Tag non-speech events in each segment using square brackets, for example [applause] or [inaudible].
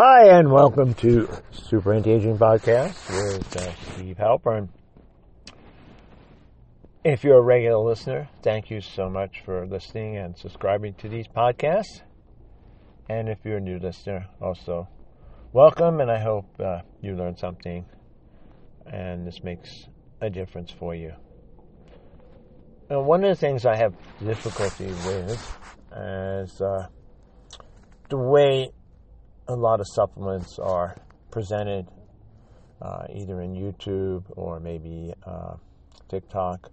Hi, and welcome to Super Anti-Aging Podcast with uh, Steve Halpern. If you're a regular listener, thank you so much for listening and subscribing to these podcasts. And if you're a new listener, also welcome, and I hope uh, you learned something and this makes a difference for you. Now, one of the things I have difficulty with is uh, the way a lot of supplements are presented, uh, either in YouTube or maybe uh, TikTok,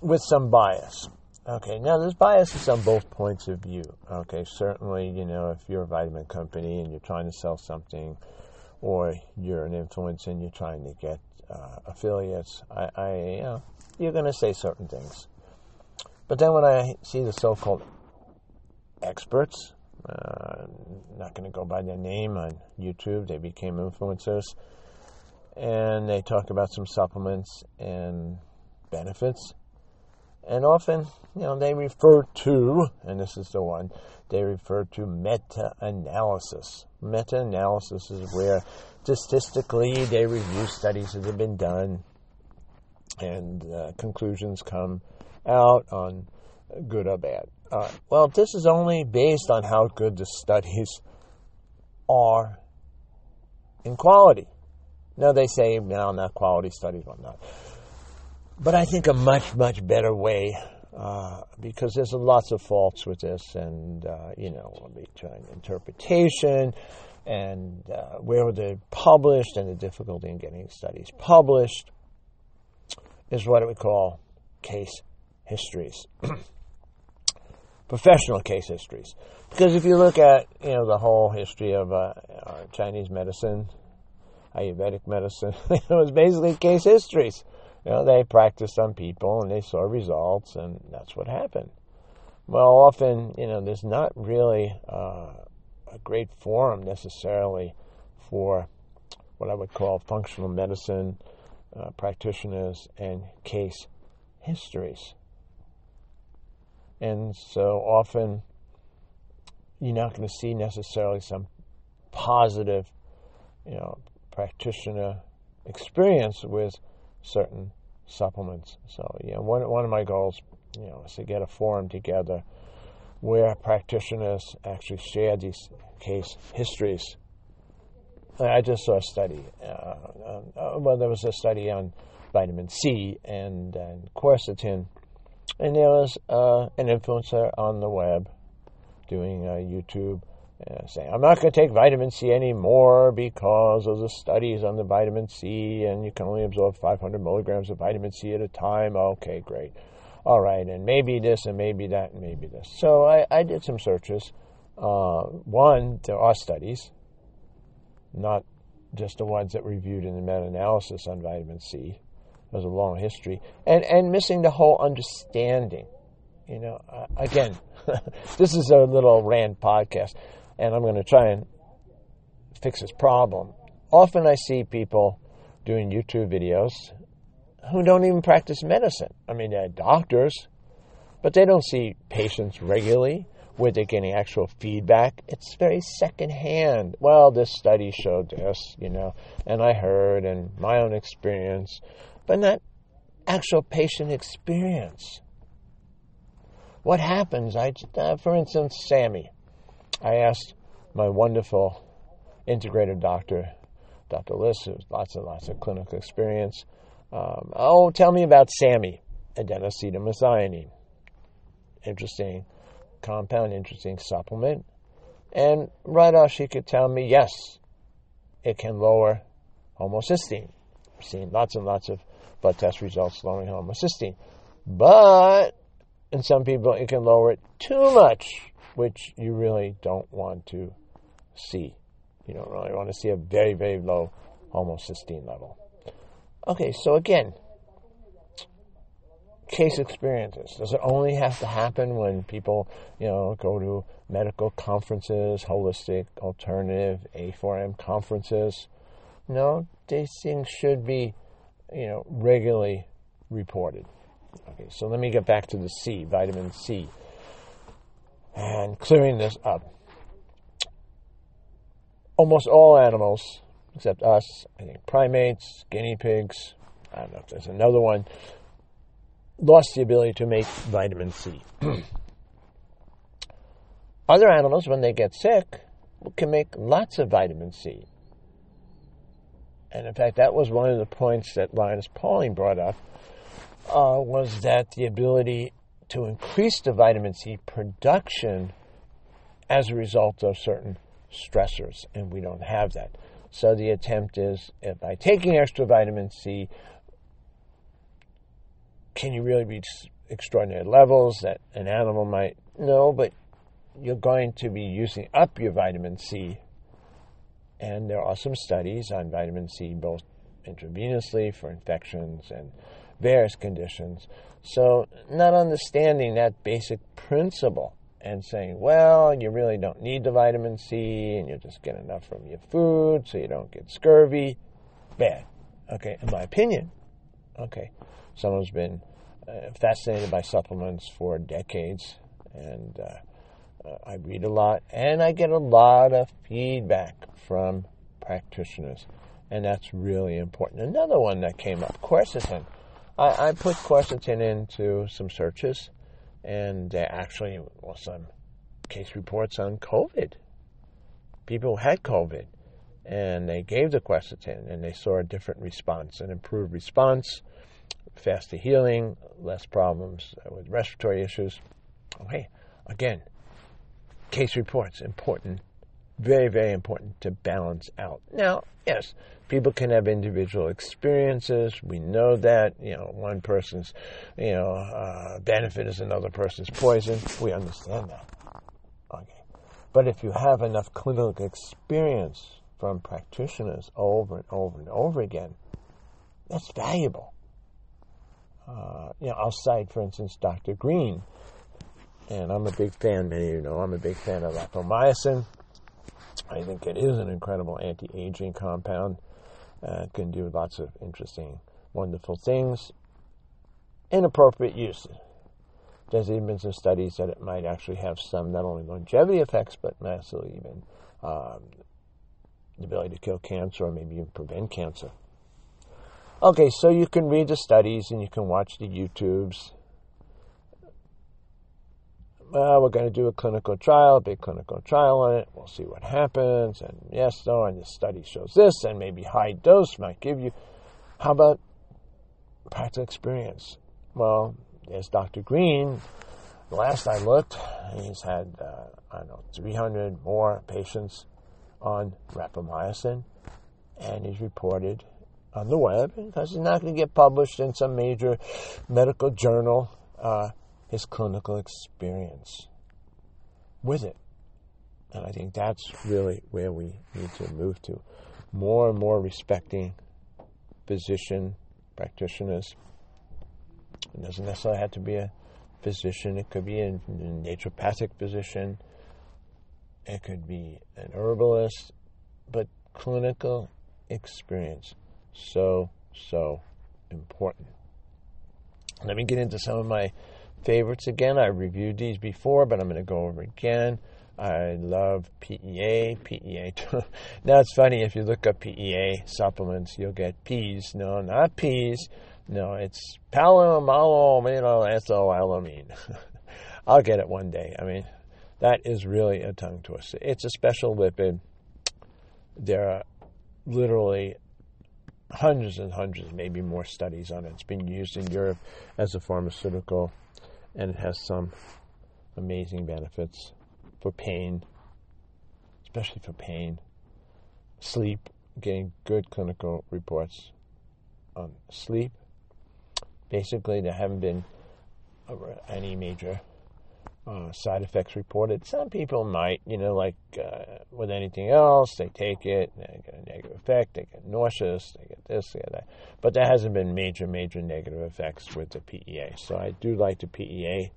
with some bias. Okay, now there's biases on both points of view. Okay, certainly, you know, if you're a vitamin company and you're trying to sell something, or you're an influencer and you're trying to get uh, affiliates, I, I you know, you're going to say certain things. But then when I see the so-called experts, uh, not going to go by their name on YouTube, they became influencers, and they talk about some supplements and benefits. And often, you know, they refer to, and this is the one, they refer to meta analysis. Meta analysis is where statistically they review studies that have been done and uh, conclusions come out on good or bad. Uh, well, this is only based on how good the studies are in quality. Now they say, no, not quality studies, whatnot. But I think a much, much better way, uh, because there's lots of faults with this, and, uh, you know, interpretation and uh, where they're published and the difficulty in getting studies published, is what we call case histories. [clears throat] Professional case histories. Because if you look at, you know, the whole history of uh, Chinese medicine, Ayurvedic medicine, [laughs] it was basically case histories. You know, they practiced on people and they saw results, and that's what happened. Well, often, you know, there's not really uh, a great forum necessarily for what I would call functional medicine uh, practitioners and case histories. And so often, you're not going to see necessarily some positive, you know, practitioner experience with certain supplements. So, you know, one, one of my goals, you know, is to get a forum together where practitioners actually share these case histories. I just saw a study. Uh, uh, well, there was a study on vitamin C and, and quercetin, and there was uh, an influencer on the web doing YouTube uh, saying, I'm not going to take vitamin C anymore because of the studies on the vitamin C, and you can only absorb 500 milligrams of vitamin C at a time. Okay, great. All right, and maybe this, and maybe that, and maybe this. So I, I did some searches. Uh, one, there are studies, not just the ones that were reviewed in the meta analysis on vitamin C. There's a long history. And, and missing the whole understanding. You know, uh, again, [laughs] this is a little rant podcast and I'm going to try and fix this problem. Often I see people doing YouTube videos who don't even practice medicine. I mean, they're doctors, but they don't see patients regularly where they're getting actual feedback. It's very secondhand. Well, this study showed this, you know, and I heard and my own experience, but not actual patient experience. What happens? I, uh, for instance, SAMe. I asked my wonderful integrated doctor, Dr. Liss, who has lots and lots of clinical experience, um, oh, tell me about SAMe, adenosine Interesting compound, interesting supplement. And right off, she could tell me, yes, it can lower homocysteine. I've seen lots and lots of blood test results lowering homocysteine. But in some people, it can lower it too much which you really don't want to see. You don't really want to see a very, very low homocysteine level. Okay, so again, case experiences. Does it only have to happen when people, you know, go to medical conferences, holistic, alternative, A4M conferences? No, these things should be, you know, regularly reported. Okay, so let me get back to the C, vitamin C and clearing this up. almost all animals, except us, I think primates, guinea pigs, I don't know if there's another one, lost the ability to make vitamin C. [clears throat] Other animals, when they get sick, can make lots of vitamin C. And in fact, that was one of the points that Linus Pauling brought up, uh, was that the ability to increase the vitamin C production as a result of certain stressors, and we don't have that. So the attempt is, if by taking extra vitamin C, can you really reach extraordinary levels that an animal might? No, but you're going to be using up your vitamin C. And there are some studies on vitamin C, both intravenously for infections and various conditions. So, not understanding that basic principle and saying, well, you really don't need the vitamin C and you just get enough from your food so you don't get scurvy, bad. Okay, in my opinion. Okay, someone's been uh, fascinated by supplements for decades and uh, I read a lot, and I get a lot of feedback from practitioners, and that's really important. Another one that came up, quercetin. I, I put quercetin into some searches, and actually was some case reports on COVID. People had COVID, and they gave the quercetin, and they saw a different response, an improved response, faster healing, less problems with respiratory issues. Okay, again, case reports important very very important to balance out. Now yes people can have individual experiences. We know that you know one person's you know uh, benefit is another person's poison. We understand that. Okay. But if you have enough clinical experience from practitioners over and over and over again that's valuable. Uh, you know i'll cite for instance dr green and I'm a big fan, many of you know, I'm a big fan of rapamycin. I think it is an incredible anti aging compound. Uh, it can do lots of interesting, wonderful things. Inappropriate use. There's even been some studies that it might actually have some not only longevity effects, but massively even um, the ability to kill cancer or maybe even prevent cancer. Okay, so you can read the studies and you can watch the YouTubes well, we're going to do a clinical trial, big clinical trial on it. We'll see what happens. And yes, no, and the study shows this, and maybe high dose might give you. How about practical experience? Well, there's Dr. Green. Last I looked, he's had, uh, I don't know, 300 more patients on rapamycin, and he's reported on the web because he's not going to get published in some major medical journal. Uh, his clinical experience with it. And I think that's really where we need to move to. More and more respecting physician practitioners. It doesn't necessarily have to be a physician, it could be a naturopathic physician, it could be an herbalist, but clinical experience. So, so important. Let me get into some of my favorites again. I reviewed these before, but I'm going to go over again. I love PEA, PEA. [laughs] now it's funny if you look up PEA supplements, you'll get peas. No, not peas. No, it's palomalomethylethylamine. [laughs] I'll get it one day. I mean, that is really a tongue twister. It's a special lipid. There are literally hundreds and hundreds, maybe more studies on it. It's been used in Europe as a pharmaceutical and it has some amazing benefits for pain, especially for pain, sleep, getting good clinical reports on sleep. Basically, there haven't been any major uh, side effects reported. Some people might, you know, like uh, with anything else, they take it, they get a negative effect, they get nauseous, they this, get that. But there hasn't been major, major negative effects with the PEA. So I do like the PEA.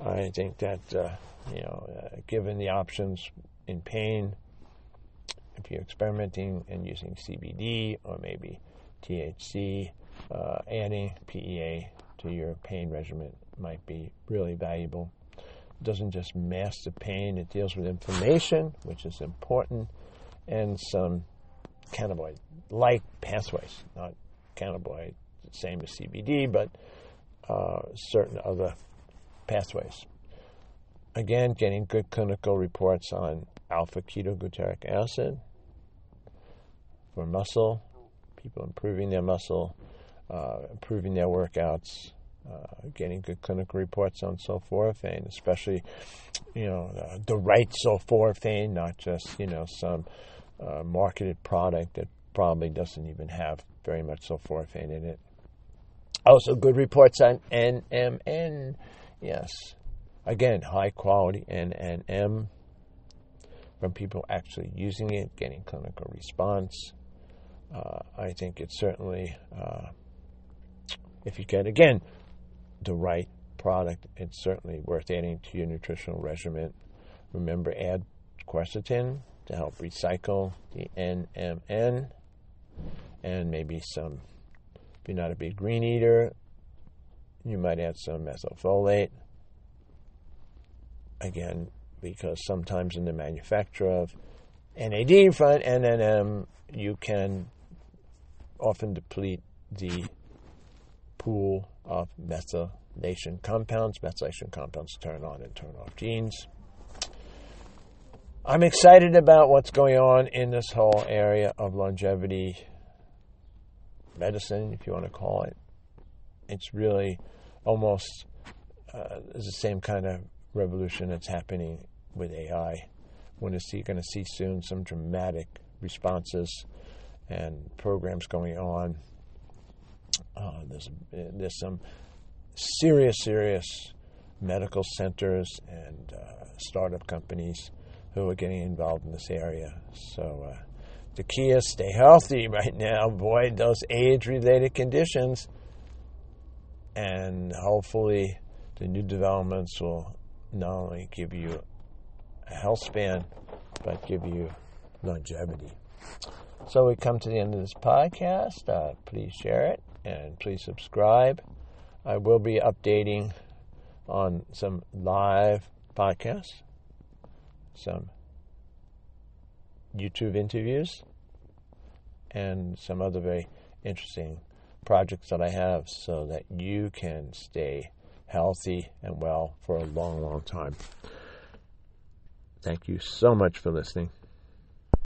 I think that, uh, you know, uh, given the options in pain, if you're experimenting and using CBD or maybe THC, uh, adding PEA to your pain regimen might be really valuable It doesn't just mask the pain, it deals with inflammation, which is important, and some cannabinoid like pathways, not cannabinoid, same as CBD, but uh, certain other pathways. Again, getting good clinical reports on alpha ketoglutaric acid for muscle, people improving their muscle, uh, improving their workouts, uh, getting good clinical reports on sulforaphane, especially, you know, the right sulforaphane, not just, you know, some uh, marketed product that probably doesn't even have very much sulforaphane in it. Also, good reports on NMN. Yes. Again, high quality NMN from people actually using it, getting clinical response. Uh, I think it's certainly, uh, if you get, again, the right product, it's certainly worth adding to your nutritional regimen. Remember, add quercetin to help recycle the NMN and maybe some, if you're not a big green eater, you might add some methylfolate. Again, because sometimes in the manufacture of NAD front NMN, you can often deplete the pool of methylation compounds. Methylation compounds turn on and turn off genes. I'm excited about what's going on in this whole area of longevity medicine, if you want to call it. It's really almost uh, the same kind of revolution that's happening with AI. We're going to see soon some dramatic responses and programs going on. Uh, there's there's some serious, serious medical centers and uh, startup companies who are getting involved in this area. So uh, the key is stay healthy [laughs] right now. Avoid those age-related conditions, and hopefully the new developments will not only give you a health span, but give you longevity. So we come to the end of this podcast. Uh, please share it and please subscribe. I will be updating on some live podcasts, some YouTube interviews, and some other very interesting projects that I have so that you can stay healthy and well for a long, long time. Thank you so much for listening.